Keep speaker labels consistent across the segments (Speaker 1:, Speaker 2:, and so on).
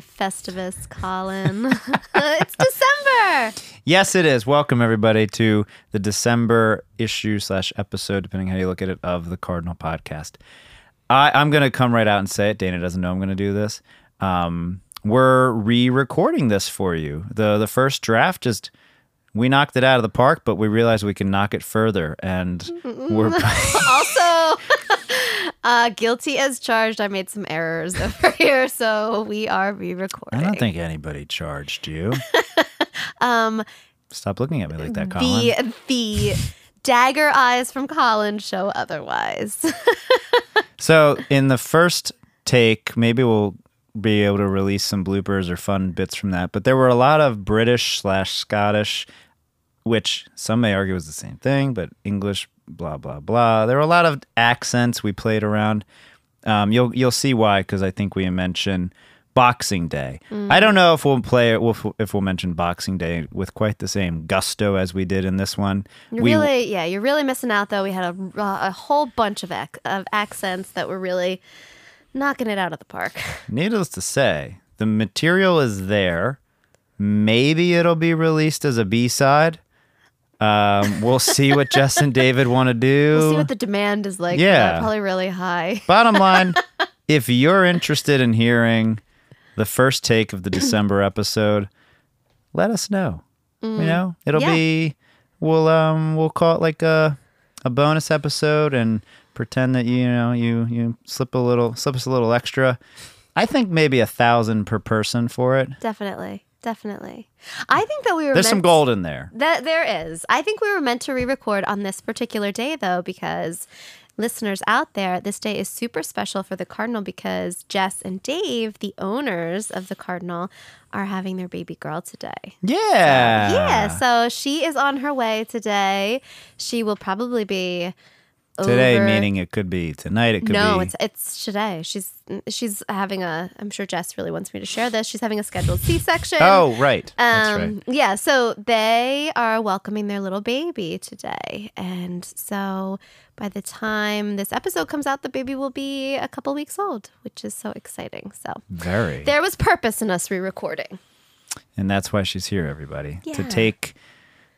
Speaker 1: Festivus, Colin. it's December.
Speaker 2: Yes, it is. Welcome everybody to the December issue slash episode, depending how you look at it, of the Cardinal Podcast. I, I'm going to come right out and say it. Dana doesn't know I'm going to do this. Um, we're re-recording this for you. the The first draft just we knocked it out of the park, but we realized we can knock it further, and we're
Speaker 1: also, uh, guilty as charged. I made some errors over here, so we are re-recording.
Speaker 2: I don't think anybody charged you.
Speaker 1: um,
Speaker 2: Stop looking at me like that, Colin.
Speaker 1: the the dagger eyes from Colin show otherwise.
Speaker 2: So in the first take, maybe we'll be able to release some bloopers or fun bits from that. But there were a lot of British slash Scottish, which some may argue was the same thing, but English, blah blah blah. There were a lot of accents we played around. Um, you'll you'll see why because I think we mention Boxing Day. I don't know if we'll play it if, if we'll mention Boxing Day with quite the same gusto as we did in this one.
Speaker 1: You're
Speaker 2: we,
Speaker 1: really, yeah, you're really missing out though. We had a, a whole bunch of, ac- of accents that were really knocking it out of the park.
Speaker 2: Needless to say, the material is there. Maybe it'll be released as a B side. Um, we'll see what Jess and David want to do.
Speaker 1: We'll see what the demand is like.
Speaker 2: Yeah.
Speaker 1: probably really high.
Speaker 2: Bottom line, if you're interested in hearing the first take of the December episode, let us know. You know, it'll
Speaker 1: Mm. Yeah.
Speaker 2: be we'll um we'll call it like a a bonus episode and pretend that you know you you slip a little slip us a little extra. I think maybe a thousand per person for it.
Speaker 1: Definitely, definitely. I think that we were
Speaker 2: There's some gold in there.
Speaker 1: That there is. I think we were meant to re-record on this particular day though, because listeners out there, this day is super special for the Cardinal because Jess and Dave, the owners of the Cardinal, are having their baby girl today.
Speaker 2: Yeah.
Speaker 1: Yeah, so she is on her way today. She will probably be
Speaker 2: Today
Speaker 1: over-
Speaker 2: meaning it could be tonight. It could be
Speaker 1: no,
Speaker 2: be.
Speaker 1: it's it's today. She's she's having a. I'm sure Jess really wants me to share this. She's having a scheduled C-section.
Speaker 2: oh right. That's
Speaker 1: Um,
Speaker 2: right.
Speaker 1: Yeah, so they are welcoming their little baby today. And so by the time this episode comes out, the baby will be a couple weeks old, which is so exciting. So
Speaker 2: Very.
Speaker 1: there was purpose in us re recording.
Speaker 2: and that's why she's here, everybody, to take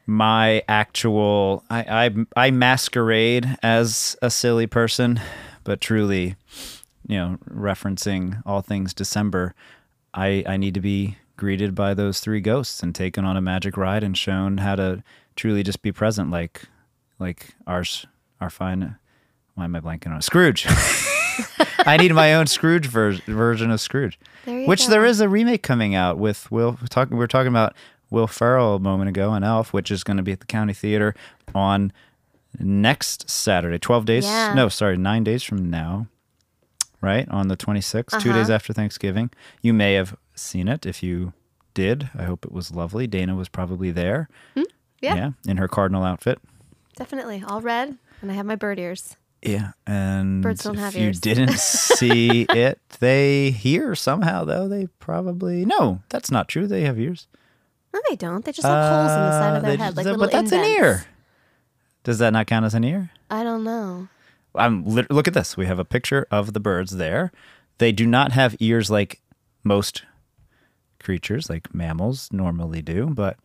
Speaker 2: my actual. I, I I masquerade as a silly person, but truly, you know, referencing all things December, I I need to be greeted by those three ghosts and taken on a magic ride and shown how to truly just be present, like like ours our fine. Why am I blanking on? Scrooge? I need my own Scrooge ver- version of Scrooge.
Speaker 1: There
Speaker 2: Which
Speaker 1: go.
Speaker 2: there is a remake coming out with Will. we're Talking, we were talking about Will Ferrell a moment ago on Elf, which is going to be at the County Theater on next Saturday, twelve days.
Speaker 1: Yeah.
Speaker 2: No, sorry, nine days from now. Right on the twenty sixth, two
Speaker 1: Uh-huh.
Speaker 2: days after Thanksgiving. You may have seen it. If you did, I hope it was lovely. Dana was probably there.
Speaker 1: Hmm? Yeah.
Speaker 2: in her cardinal outfit.
Speaker 1: Definitely. All red. And I have my bird ears.
Speaker 2: Yeah, and
Speaker 1: Birds don't
Speaker 2: if
Speaker 1: have
Speaker 2: you
Speaker 1: ears.
Speaker 2: didn't see it, they hear somehow though. They probably no, that's not true. They have ears.
Speaker 1: No, they don't. They just have holes in the side
Speaker 2: Uh,
Speaker 1: of their
Speaker 2: they
Speaker 1: head,
Speaker 2: just-
Speaker 1: like
Speaker 2: but that's an ear. Does that not count as an ear?
Speaker 1: I don't know.
Speaker 2: I'm lit- look at this. We have a picture of the birds there. They do not have ears like most creatures, like mammals normally do. But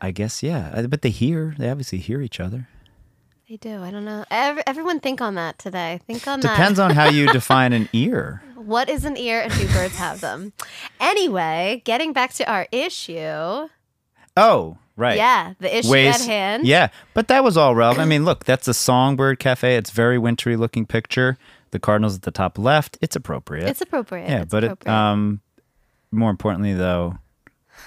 Speaker 2: I guess yeah. I- But they hear. They obviously hear each other.
Speaker 1: They do. I don't know. Every, everyone think on that today. Think on that.
Speaker 2: Depends on how you define an ear.
Speaker 1: What is an ear and do birds have them? Anyway, getting back to our issue.
Speaker 2: Oh, right.
Speaker 1: Yeah, the issue
Speaker 2: ways.
Speaker 1: at hand.
Speaker 2: Yeah, but that was all relevant. I mean, look, that's a Songbird Cafe. It's very wintry looking picture. The Cardinals at the top left. It's appropriate.
Speaker 1: It's appropriate.
Speaker 2: yeah,
Speaker 1: It's
Speaker 2: but it, um, more importantly though,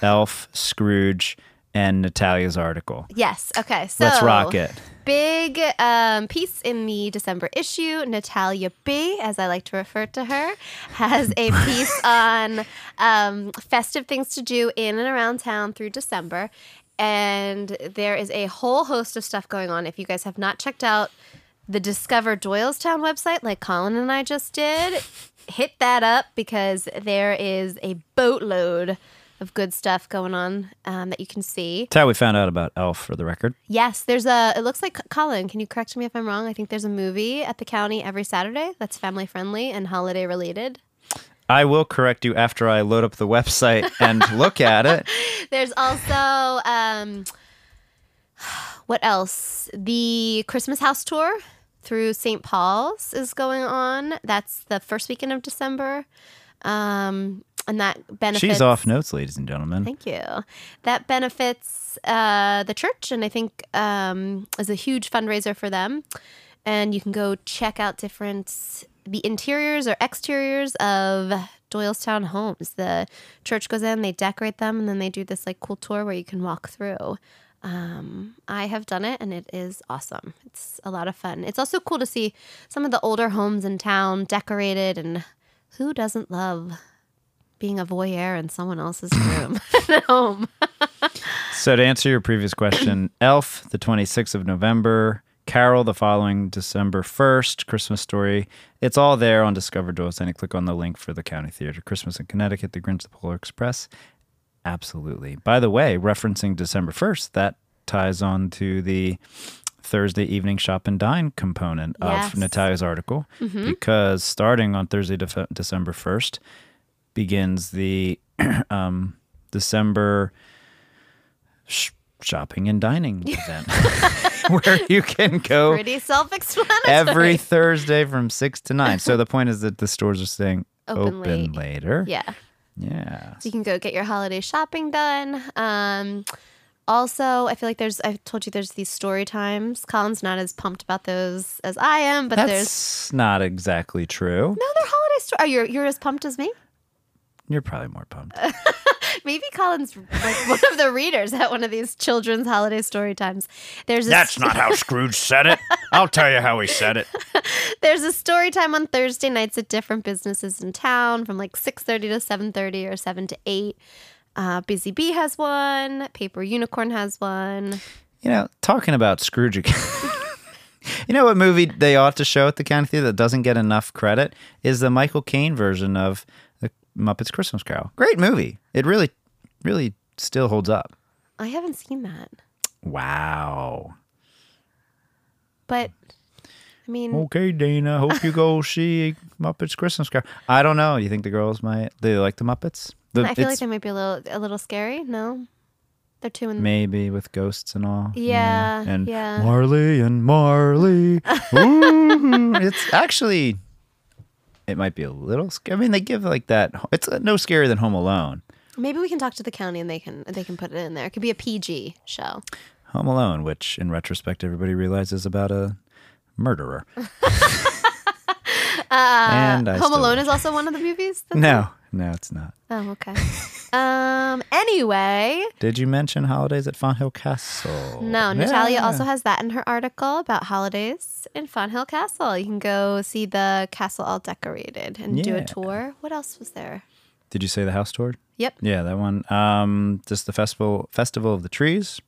Speaker 2: Elf, Scrooge, and Natalia's article.
Speaker 1: yes. Okay. So
Speaker 2: Let's rock it.
Speaker 1: Big um, piece in the December issue. Natalia B, as I like to refer to her, has a piece on um, festive things to do in and around town through December. And there is a whole host of stuff going on. If you guys have not checked out the Discover Doylestown website, like Colin and I just did, hit that up because there is a boatload of good stuff going on um, that you can see.
Speaker 2: That's how we found out about Elf, for the record.
Speaker 1: Yes, there's a. It looks like Colin. Can you correct me if I'm wrong? I think there's a movie at the county every Saturday that's family friendly and holiday related.
Speaker 2: I will correct you after I load up the website and look at it.
Speaker 1: There's also um, what else? The Christmas House tour through St. Paul's is going on. That's the first weekend of December. Um, and that benefits.
Speaker 2: She's off notes, ladies and gentlemen.
Speaker 1: Thank you. That benefits uh, the church, and I think um, is a huge fundraiser for them. And you can go check out different the interiors or exteriors of Doylestown homes. The church goes in, they decorate them, and then they do this like cool tour where you can walk through. Um, I have done it and it is awesome. It's a lot of fun. It's also cool to see some of the older homes in town decorated, and who doesn't love being a voyeur in someone else's room at home?
Speaker 2: So to answer your previous question, Elf, the 26th of November, Carol, the following December 1st, Christmas Story. It's all there on Discover Doylestown. You click on the link for the County Theater, Christmas in Connecticut, The Grinch, The Polar Express. Absolutely. By the way, referencing December 1st, that ties on to the Thursday evening shop and dine component
Speaker 1: Yes.
Speaker 2: of Natalia's article mm-hmm. because starting on Thursday, Def- December 1st, begins the um, December sh- shopping and dining event where you can go
Speaker 1: Pretty self explanatory.
Speaker 2: every Thursday from 6 to 9. So the point is that the stores are staying
Speaker 1: Open
Speaker 2: open,
Speaker 1: late.
Speaker 2: later.
Speaker 1: Yeah.
Speaker 2: Yeah.
Speaker 1: So you can go get your holiday shopping done. Um, also, I feel like there's, I've told you there's these story times. Colin's not as pumped about those as I am, but there's,
Speaker 2: That's not exactly true.
Speaker 1: no, they're holiday story. Oh, you're, you're as pumped as me?
Speaker 2: You're probably more pumped.
Speaker 1: Maybe Colin's like one of the readers at one of these children's holiday story times. There's a,
Speaker 2: That's not how Scrooge said it. I'll tell you how he said it.
Speaker 1: there's a story time on Thursday nights at different businesses in town from like 6:30 to 7:30 or 7 to 8. Uh, Busy Bee has one. Paper Unicorn has one.
Speaker 2: You know, talking about Scrooge again. you know what movie they ought to show at the County Theater that doesn't get enough credit is the Michael Caine version of the Muppets Christmas Carol. Great movie. It really, really still holds up.
Speaker 1: I haven't seen that.
Speaker 2: Wow.
Speaker 1: But I mean,
Speaker 2: Okay, Dana. Hope you go see Muppets Christmas Carol. I don't know. You think the girls might? They like the Muppets. The,
Speaker 1: I feel like they might be a little a little scary. No, they're two and
Speaker 2: maybe with ghosts and all.
Speaker 1: Yeah,
Speaker 2: And
Speaker 1: yeah.
Speaker 2: Marley and Marley. Ooh, it's actually. It might be a little scary. I mean, they give like that. It's no scarier than Home Alone.
Speaker 1: maybe we can talk to the county and they can they can put it in there. It could be a PG show.
Speaker 2: Home Alone, which in retrospect everybody realizes about a murderer. and I
Speaker 1: Home
Speaker 2: still-
Speaker 1: Alone is also one of the movies. that's-
Speaker 2: No, no, it's not.
Speaker 1: Oh, okay. um. Anyway,
Speaker 2: Did you mention holidays at Fonthill Castle?
Speaker 1: no. Natalia
Speaker 2: Yeah.
Speaker 1: also has that in her article about holidays in Fonthill Castle. You can go see the castle all decorated and do a
Speaker 2: Yeah.
Speaker 1: tour. What else was there?
Speaker 2: Did you say the house tour?
Speaker 1: Yep.
Speaker 2: Yeah, that one. Um, just the festival, Festival of the Trees,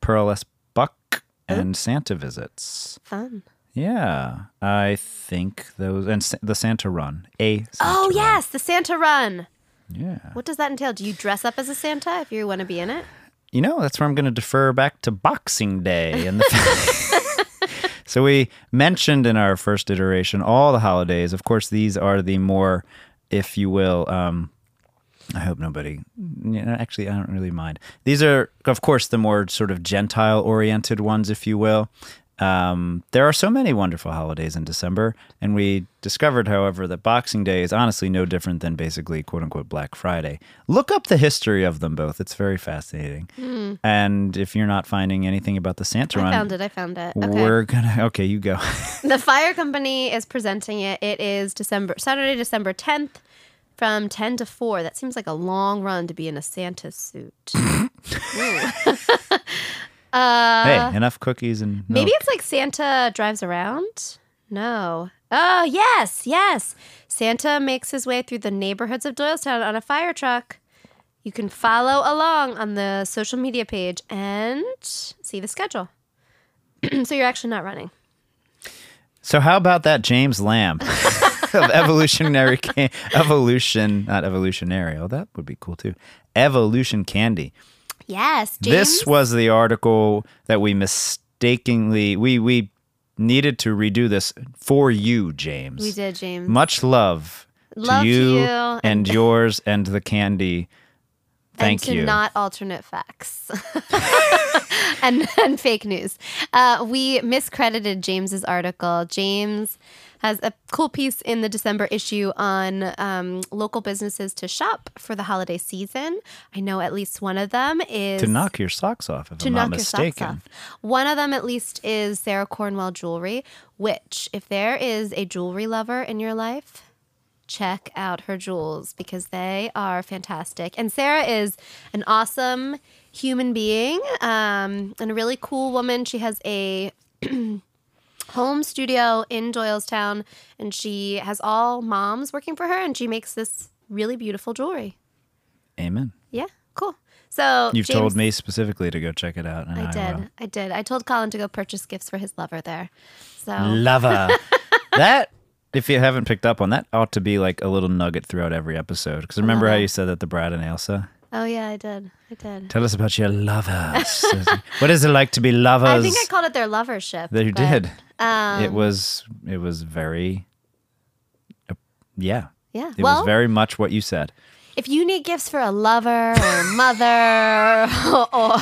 Speaker 2: Pearl S. Buck, and Santa visits.
Speaker 1: Fun.
Speaker 2: Yeah, I think those and the Santa Run. A. Santa
Speaker 1: Oh
Speaker 2: Run.
Speaker 1: yes, the Santa Run.
Speaker 2: Yeah.
Speaker 1: What does that entail? Do you dress up as a Santa if you want to be in it?
Speaker 2: You know, that's where I'm going to defer back to Boxing Day and the. so we mentioned in our first iteration all the holidays. Of course, these are the more, if you will. Um, I hope nobody. You know, actually, I don't really mind. These are, of course, the more sort of Gentile-oriented ones, if you will. Um, there are so many wonderful holidays in December, and we discovered, however, that Boxing Day is honestly no different than basically "quote unquote" Black Friday. Look up the history of them both; it's very fascinating. And if you're not finding anything about the Santa
Speaker 1: I
Speaker 2: Run,
Speaker 1: found it. I found it. Okay.
Speaker 2: we're gonna. Okay, you go.
Speaker 1: The fire company is presenting it. It is December Saturday, December 10th from 10 to 4. That seems like a long run to be in a Santa suit. Ooh.
Speaker 2: hey, enough cookies and
Speaker 1: Uh, Maybe it's like Santa drives around? No. Oh, yes, yes. Santa makes his way through the neighborhoods of Doylestown on a fire truck. You can follow along on the social media page and see the schedule. so you're actually not running.
Speaker 2: So how about that James Lamb of evolutionary can- evolution, not evolutionary. Oh, that would be cool too. Evolution candy.
Speaker 1: Yes, James.
Speaker 2: This was the article that we mistakenly we we needed to redo this for you, James.
Speaker 1: we did, James.
Speaker 2: Much love
Speaker 1: Love
Speaker 2: to you,
Speaker 1: you
Speaker 2: and, yours and the candy. Thank
Speaker 1: and to
Speaker 2: you.
Speaker 1: not alternate facts and, and fake news. Uh, we miscredited James's article. James has a cool piece in the December issue on um, local businesses to shop for the holiday season. I know at least one of them is
Speaker 2: to knock your socks off, if
Speaker 1: to
Speaker 2: I'm
Speaker 1: knock
Speaker 2: not
Speaker 1: your socks
Speaker 2: mistaken.
Speaker 1: off. One of them, at least, is Sarah Cornwell Jewelry, which, if there is a jewelry lover in your life, check out her jewels because they are fantastic. And Sarah is an awesome human being um, and a really cool woman. She has a home studio in Doylestown and she has all moms working for her and she makes this really beautiful jewelry.
Speaker 2: Amen.
Speaker 1: Yeah, cool. So
Speaker 2: You've
Speaker 1: James-
Speaker 2: told me specifically to go check it out, and I,
Speaker 1: I did.
Speaker 2: will.
Speaker 1: I did. I told Colin to go purchase gifts for his lover there. So
Speaker 2: Lover. that, if you haven't picked up on that, ought to be like a little nugget throughout every episode. Because remember how you said that the Brad and Elsa?
Speaker 1: Oh yeah, I did. I did.
Speaker 2: Tell us about your lovers. what is it like to be lovers?
Speaker 1: I think I called it their lovership.
Speaker 2: That you
Speaker 1: but,
Speaker 2: did.
Speaker 1: Um,
Speaker 2: it was. It was very. uh, yeah.
Speaker 1: yeah.
Speaker 2: It
Speaker 1: well,
Speaker 2: was very much what you said.
Speaker 1: if you need gifts for a lover or mother or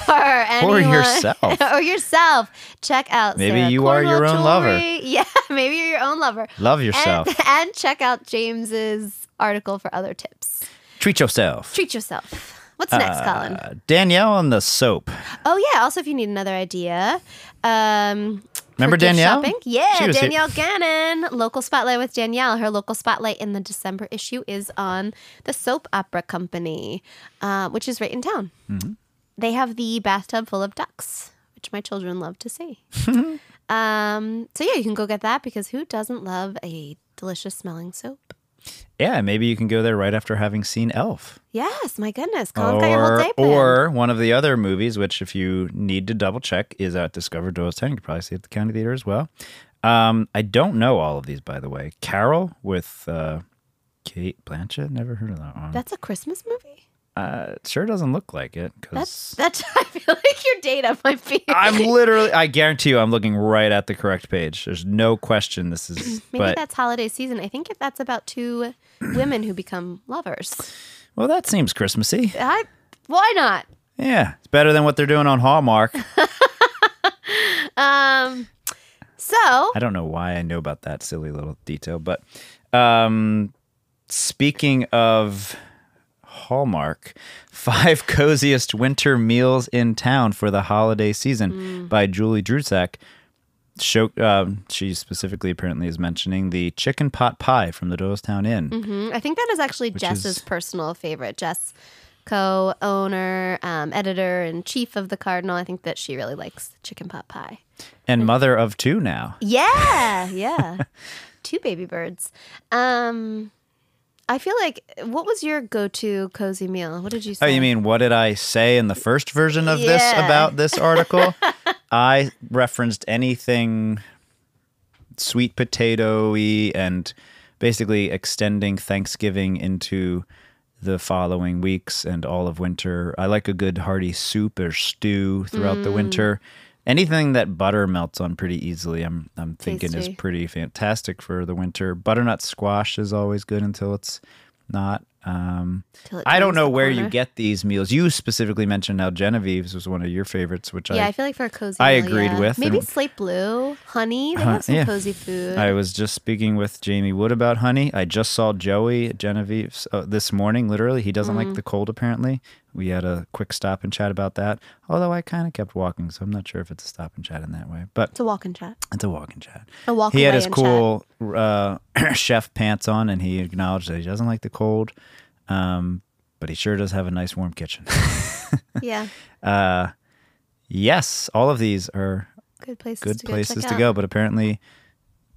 Speaker 1: anyone,
Speaker 2: yourself.
Speaker 1: or yourself, check out.
Speaker 2: Maybe
Speaker 1: Sarah
Speaker 2: you are your
Speaker 1: Cornwell
Speaker 2: own lover.
Speaker 1: Yeah, maybe you're your own lover.
Speaker 2: Love yourself.
Speaker 1: And, and check out James's article for other tips.
Speaker 2: Treat yourself.
Speaker 1: Treat yourself. What's next, Colin?
Speaker 2: Uh, Danielle on the soap.
Speaker 1: Oh yeah. Also, if you need another idea, um,
Speaker 2: Remember Danielle?
Speaker 1: Shopping? Yeah,
Speaker 2: was here.
Speaker 1: Danielle Gannon. Local spotlight with Danielle. Her local spotlight in the December issue is on the soap opera company, uh, which is right in town.
Speaker 2: Mm-hmm.
Speaker 1: They have the bathtub full of ducks, which my children love to see. um, so yeah, you can go get that because who doesn't love a delicious smelling soap?
Speaker 2: Yeah, maybe you can go there right after having seen Elf.
Speaker 1: Yes, my goodness, Colin got your whole
Speaker 2: Or,
Speaker 1: day planned.
Speaker 2: or one of the other movies, which if you need to double check, is at Discover Doylestown. You can probably see it at the county theater as well. Um, I don't know all of these, by the way. Carol with uh, Cate Blanchett. Never heard of that one.
Speaker 1: that's a Christmas movie.
Speaker 2: Uh, it sure doesn't look like it.
Speaker 1: That's
Speaker 2: Because
Speaker 1: that's. I feel like your data might be.
Speaker 2: I'm literally, I guarantee you, I'm looking right at the correct page. There's no question this is.
Speaker 1: Maybe
Speaker 2: but
Speaker 1: that's holiday season. I think if that's about two women who become lovers.
Speaker 2: well, that seems Christmassy.
Speaker 1: I, why not?
Speaker 2: Yeah, it's better than what they're doing on Hallmark.
Speaker 1: Um, so
Speaker 2: I don't know why I know about that silly little detail, but um, speaking of Hallmark, Five Coziest Winter Meals in Town for the Holiday Season by Julie Druzak. Show, um, she specifically apparently is mentioning the chicken pot pie from the Doylestown Inn.
Speaker 1: mhm, I think that is actually Jess's
Speaker 2: is-
Speaker 1: personal favorite. Jess, co-owner, um, editor, and chief of the Cardinal. I think that she really likes chicken pot pie.
Speaker 2: And mother of two now.
Speaker 1: Yeah, yeah. Two baby birds. Um, I feel like what was your go-to cozy meal? What did you oh, say?
Speaker 2: Oh, you mean what did I say in the first version of this about this article? I referenced anything sweet potato-y and basically extending Thanksgiving into the following weeks and all of winter. I like a good hearty soup or stew throughout the mm. winter. Anything that butter melts on pretty easily, I'm I'm thinking
Speaker 1: Tasty.
Speaker 2: is pretty fantastic for the winter. Butternut squash is always good until it's not. Um, I don't know where you get these meals. You specifically mentioned how Genevieve's was one of your favorites, which
Speaker 1: Yeah, I
Speaker 2: I
Speaker 1: feel like for a cozy
Speaker 2: I
Speaker 1: meal,
Speaker 2: agreed
Speaker 1: yeah.
Speaker 2: with,
Speaker 1: Maybe
Speaker 2: and-
Speaker 1: Slate Bleu, honey. They have some
Speaker 2: yeah.
Speaker 1: cozy food.
Speaker 2: I was just speaking with Jamie Wood about honey. I just saw Joey at Genevieve's uh, this morning. Literally, he doesn't
Speaker 1: Mm.
Speaker 2: like the cold. Apparently, we had a quick stop and chat about that. Although I kind of kept walking, so I'm not sure if it's a stop and chat in that way. But
Speaker 1: it's a walk and chat.
Speaker 2: it's a walk and chat.
Speaker 1: A walk
Speaker 2: he had his cool uh, chef pants on, and he acknowledged that he doesn't like the cold. Um, but he sure does have a nice warm kitchen.
Speaker 1: Yeah,
Speaker 2: uh, yes, all of these are
Speaker 1: good places.
Speaker 2: good
Speaker 1: to go
Speaker 2: places
Speaker 1: check
Speaker 2: to
Speaker 1: out.
Speaker 2: go. But apparently,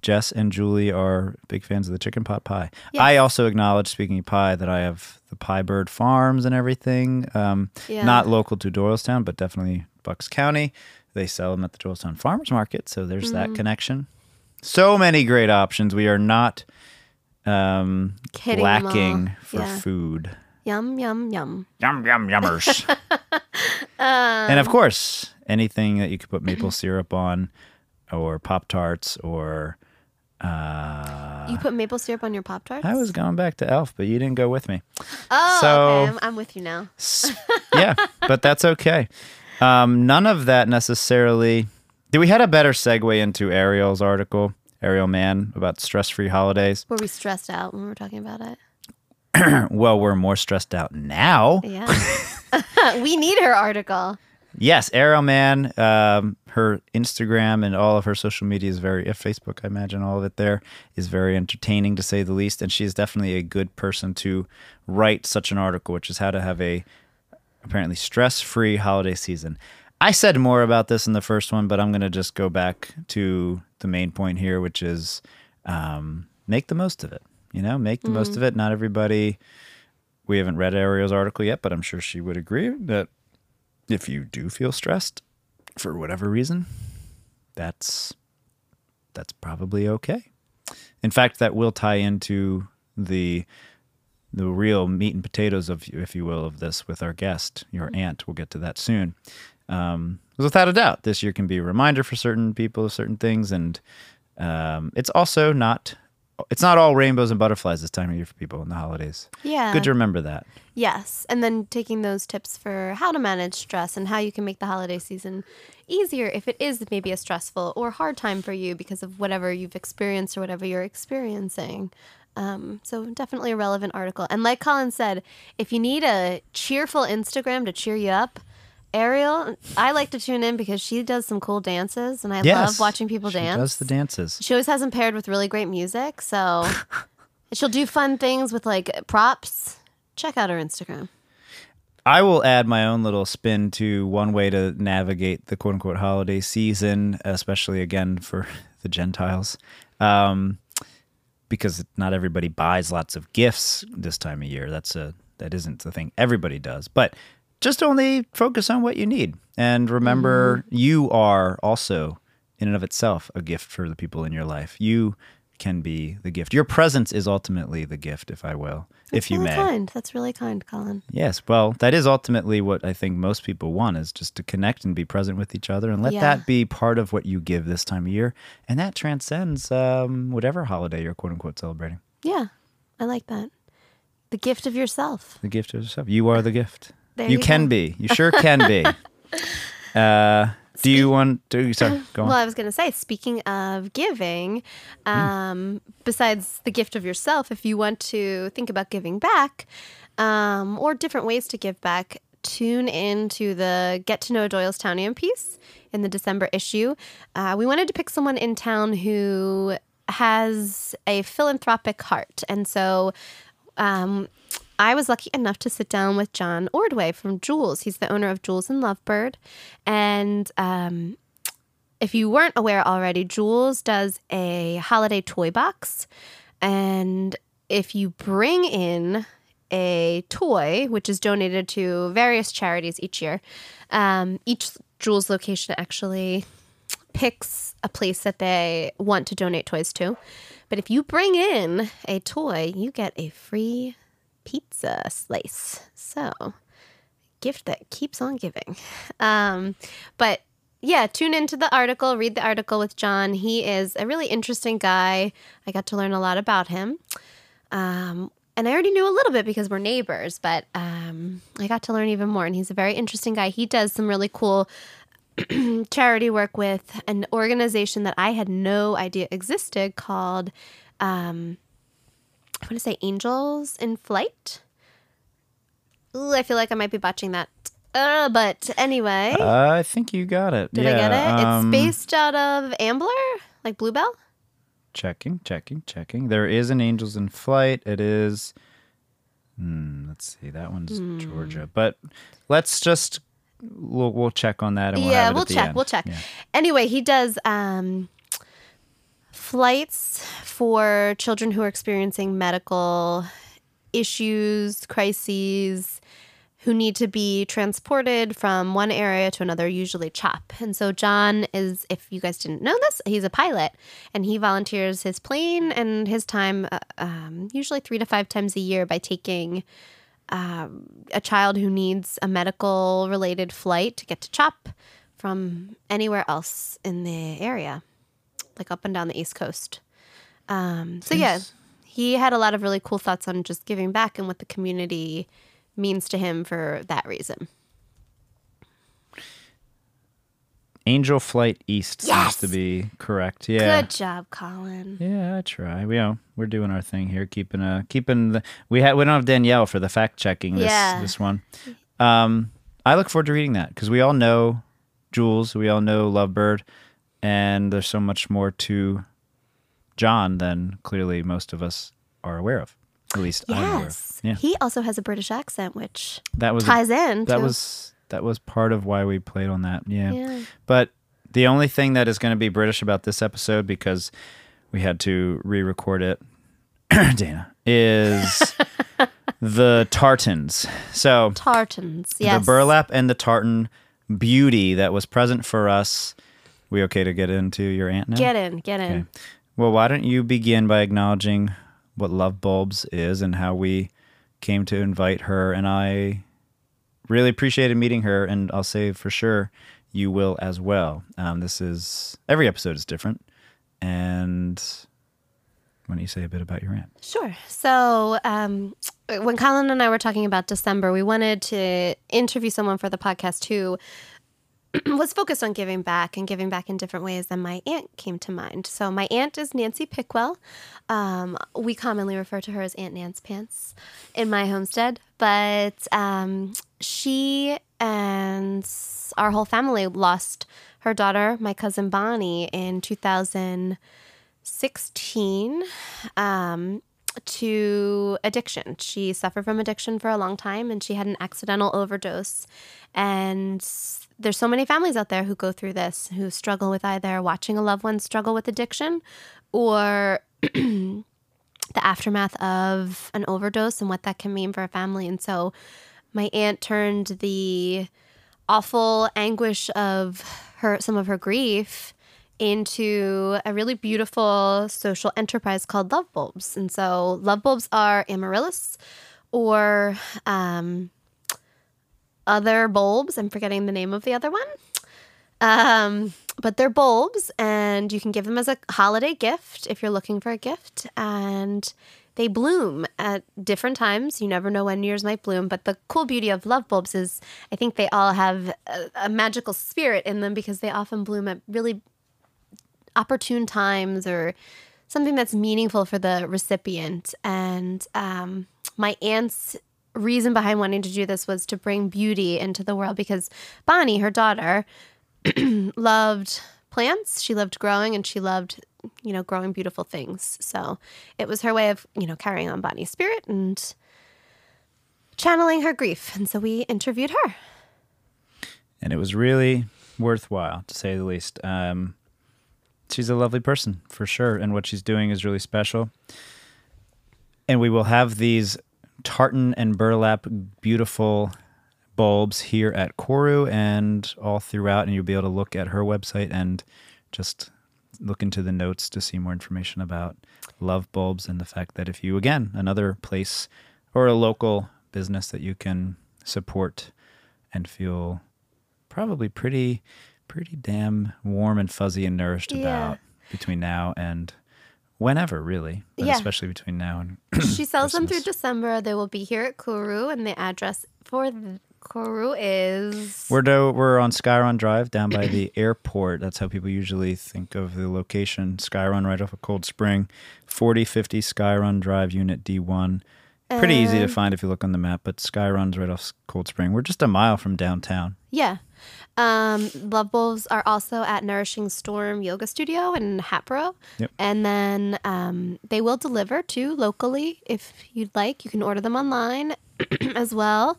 Speaker 2: Jess and Julie are big fans of the chicken pot pie. I also acknowledge, speaking of pie, that I have the Pie Bird Farms and everything. Um,
Speaker 1: Yeah.
Speaker 2: Not local to Doylestown, but definitely Bucks County. They sell them at the Doylestown Farmers Market, so there's
Speaker 1: Mm-hmm.
Speaker 2: that connection. So many great options. We are not um, lacking for
Speaker 1: Yeah.
Speaker 2: food.
Speaker 1: Yum yum yum.
Speaker 2: Yum yum yummers.
Speaker 1: Um,
Speaker 2: and of course, anything that you could put maple syrup on, or Pop Tarts, or Uh,
Speaker 1: You put maple syrup on your Pop Tarts?
Speaker 2: I was going back to Elf, but you didn't go with me.
Speaker 1: Oh,
Speaker 2: so-
Speaker 1: okay. I'm, I'm with you now.
Speaker 2: Yeah, but that's okay. Um, none of that necessarily. Did we had a better segue into Ariel's article, Ariel Man, about stress-free holidays?
Speaker 1: Were we stressed out when we were talking about it?
Speaker 2: well, we're more stressed out now.
Speaker 1: Yeah. we need her article.
Speaker 2: Yes, Ariel Man. Um, her Instagram and all of her social media is very, if Facebook, I imagine all of it there is very entertaining to say the least. And she is definitely a good person to write such an article, which is how to have a apparently stress-free holiday season. I said more about this in the first one, but I'm going to just go back to the main point here, which is um, make the most of it. You know, make the most of it. Not everybody. We haven't read Ariel's article yet, but I'm sure she would agree that if you do feel stressed for whatever reason, that's that's probably okay. In fact, that will tie into the the real meat and potatoes of, if you will, of this with our guest, your aunt. We'll get to that soon. Um, without a doubt, this year can be a reminder for certain people of certain things, and um, it's also not. It's not all rainbows and butterflies this time of year for people in the holidays.
Speaker 1: Yeah.
Speaker 2: Good to remember that.
Speaker 1: Yes. And then taking those tips for how to manage stress and how you can make the holiday season easier if it is maybe a stressful or hard time for you because of whatever you've experienced or whatever you're experiencing. Um, so definitely a relevant article. And like Colin said, if you need a cheerful Instagram to cheer you up, Ariel, I like to tune in because she does some cool dances, and I
Speaker 2: Yes,
Speaker 1: love watching people
Speaker 2: she
Speaker 1: dance.
Speaker 2: Does the dances?
Speaker 1: She always has them paired with really great music. So she'll do fun things with like props. Check out her Instagram.
Speaker 2: I will add my own little spin to one way to navigate the quote unquote holiday season, especially again for the Gentiles. Um, because not everybody buys lots of gifts this time of year. That's a that isn't the thing everybody does. But just only focus on what you need. And remember you are also in and of itself a gift for the people in your life. You can be the gift. Your presence is ultimately the gift, if I will, if you
Speaker 1: really
Speaker 2: may.
Speaker 1: kind. That's really kind, Colin.
Speaker 2: Yes, well, that is ultimately what I think most people want is just to connect and be present with each other and let
Speaker 1: Yeah.
Speaker 2: that be part of what you give this time of year. And that transcends um, whatever holiday you're quote unquote celebrating.
Speaker 1: Yeah, I like that. The gift of yourself.
Speaker 2: The gift of yourself. You are the gift.
Speaker 1: There
Speaker 2: you
Speaker 1: you
Speaker 2: can
Speaker 1: go.
Speaker 2: be. You sure can be. Uh, do you want to? Sorry, go on.
Speaker 1: Well, I was going to say, speaking of giving, um, besides the gift of yourself, if you want to think about giving back um, or different ways to give back, tune in to the Get to Know Doylestown piece in the December issue. Uh, we wanted to pick someone in town who has a philanthropic heart. And so um, I was lucky enough to sit down with John Ordway from Jules. He's the owner of Jules and Lovebird. And um, if you weren't aware already, Jules does a holiday toy box. And if you bring in a toy, which is donated to various charities each year, um, each Jules location actually picks a place that they want to donate toys to. But if you bring in a toy, you get a free pizza slice. So, gift that keeps on giving. Um, but yeah, tune into the article, read the article with John. He is a really interesting guy. I got to learn a lot about him. Um, and I already knew a little bit because we're neighbors, but um, I got to learn even more. And he's a very interesting guy. He does some really cool charity work with an organization that I had no idea existed called, um, I want to say Angels in Flight. Ooh, I feel like I might be botching that. Uh, but anyway,
Speaker 2: Uh, I think you got it.
Speaker 1: did
Speaker 2: yeah,
Speaker 1: I get it?
Speaker 2: um,
Speaker 1: it's based out of Ambler, like Bluebell.
Speaker 2: Checking, checking, checking. There is an Angels in Flight. It is. Hmm, let's see. That one's
Speaker 1: Hmm.
Speaker 2: Georgia. But let's just we'll we'll check on that. And we'll
Speaker 1: yeah, we'll check. We'll check.
Speaker 2: Yeah.
Speaker 1: Anyway, he does um, flights for children who are experiencing medical issues, crises, who need to be transported from one area to another, usually CHOP. And so, John is, if you guys didn't know this, he's a pilot and he volunteers his plane and his time, uh, um, usually three to five times a year, by taking um, a child who needs a medical related flight to get to CHOP from anywhere else in the area, like up and down the East Coast. Um, so yeah, he had a lot of really cool thoughts on just giving back and what the community means to him for that reason.
Speaker 2: Angel Flight East
Speaker 1: Yes!
Speaker 2: seems to be correct. Yeah.
Speaker 1: Good job, Colin.
Speaker 2: Yeah, I try. We are we're doing our thing here, keeping uh keeping the we had we don't have Danielle for the fact checking this
Speaker 1: Yeah.
Speaker 2: this one. Um, I look forward to reading that because we all know Jules, we all know Lovebird, and there's so much more to John than clearly most of us are aware of. At least I'm aware
Speaker 1: Yes.
Speaker 2: Yeah,
Speaker 1: He also has a British accent, which
Speaker 2: that was
Speaker 1: ties in.
Speaker 2: that
Speaker 1: to-
Speaker 2: was that was part of why we played on that. Yeah.
Speaker 1: Yeah.
Speaker 2: But the only thing that is going to be British about this episode because we had to re-record it, Dana, is the tartans. So
Speaker 1: tartans. Yes.
Speaker 2: the burlap and the tartan beauty that was present for us. We okay to get into your aunt now?
Speaker 1: Get in. Get in.
Speaker 2: Okay. Well, why don't you begin by acknowledging what Love Bulbs is and how we came to invite her and I really appreciated meeting her and I'll say for sure you will as well. Um, this is every episode is different and why don't you say a bit about your aunt?
Speaker 1: Sure. So, um, when Colin and I were talking about December, we wanted to interview someone for the podcast who was focused on giving back and giving back in different ways. And my aunt came to mind. So, my aunt is Nancy Pickwell. Um, we commonly refer to her as Aunt Nance Pants in my homestead, but um, she and our whole family lost her daughter, my cousin Bonnie, in 2016 um, to addiction. She suffered from addiction for a long time and she had an accidental overdose. And there's so many families out there who go through this, who struggle with either watching a loved one struggle with addiction or the aftermath of an overdose and what that can mean for a family. And so my aunt turned the awful anguish of her some of her grief into a really beautiful social enterprise called Love Bulbs. And so Love Bulbs are amaryllis or um, other bulbs. I'm forgetting the name of the other one. Um, but they're bulbs, and you can give them as a holiday gift if you're looking for a gift. And they bloom at different times. You never know when yours might bloom. But the cool beauty of love bulbs is I think they all have a, a magical spirit in them because they often bloom at really opportune times or something that's meaningful for the recipient. And um, my aunt's reason behind wanting to do this was to bring beauty into the world because Bonnie, her daughter, loved plants. She loved growing and she loved, you know, growing beautiful things. So it was her way of, you know, carrying on Bonnie's spirit and channeling her grief. And so we interviewed her.
Speaker 2: And it was really worthwhile to say the least. Um, she's a lovely person for sure, and what she's doing is really special. And we will have these tartan and burlap beautiful bulbs here at Koru and all throughout, and you'll be able to look at her website and just look into the notes to see more information about love bulbs and the fact that if you again another place or a local business that you can support and feel probably pretty pretty damn warm and fuzzy and nourished
Speaker 1: Yeah.
Speaker 2: about between now and whenever really but
Speaker 1: Yeah.
Speaker 2: especially between now and
Speaker 1: She sells them through December. They will be here at Kuru, and the address for the Kuru is
Speaker 2: we're do, we're on Skyron Drive down by the airport that's how people usually think of the location Skyron right off of Cold Spring 4050 Skyron Drive unit D1 pretty easy to find if you look on the map but Skyron's right off Cold Spring we're just a mile from downtown
Speaker 1: yeah. Um, Love Bulbs are also at Nourishing Storm Yoga Studio in Hatboro,
Speaker 2: Yep.
Speaker 1: and then um, they will deliver to locally if you'd like. You can order them online as well,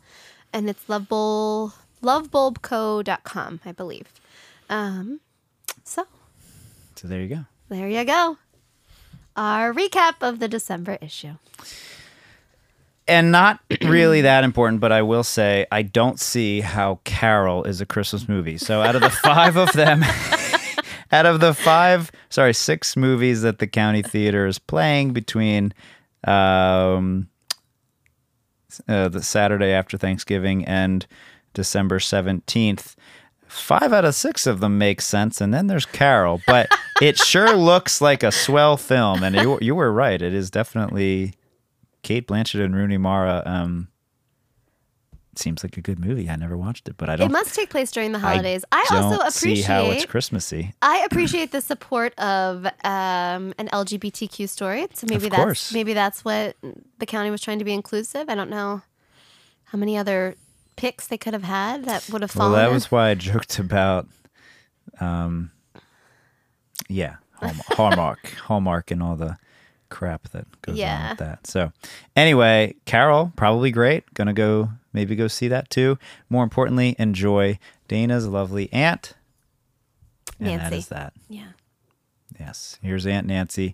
Speaker 1: and it's lovebulb lovebulbco.com, I believe. Um, so
Speaker 2: so there you go
Speaker 1: there you go. Our recap of the December issue.
Speaker 2: And not really that important, but I will say I don't see how Carol is a Christmas movie. So out of the five of them, out of the five, sorry, six movies that the county theater is playing between um, uh, the Saturday after Thanksgiving and December seventeenth, five out of six of them make sense, and then there's Carol. But it sure looks like a swell film, and you you were right. It is definitely Cate Blanchett and Rooney Mara. Um, seems like a good movie. I never watched it, but I don't.
Speaker 1: It must take place during the holidays. I,
Speaker 2: don't
Speaker 1: also
Speaker 2: see how it's
Speaker 1: appreciate.
Speaker 2: Christmassy.
Speaker 1: I appreciate the support of um, an LGBTQ story. So maybe that's maybe that's what the county was trying to be inclusive. I don't know how many other picks they could have had that would have fallen.
Speaker 2: Well,
Speaker 1: that
Speaker 2: was why I joked about, um, yeah, Hallmark, Hallmark, and all the crap that goes on
Speaker 1: Yeah.
Speaker 2: with that. So, anyway, Carol probably great. Gonna go maybe go see that too. More importantly, enjoy Dana's lovely aunt. And that
Speaker 1: Nancy.
Speaker 2: is that.
Speaker 1: yeah.
Speaker 2: Yes. Here's Aunt Nancy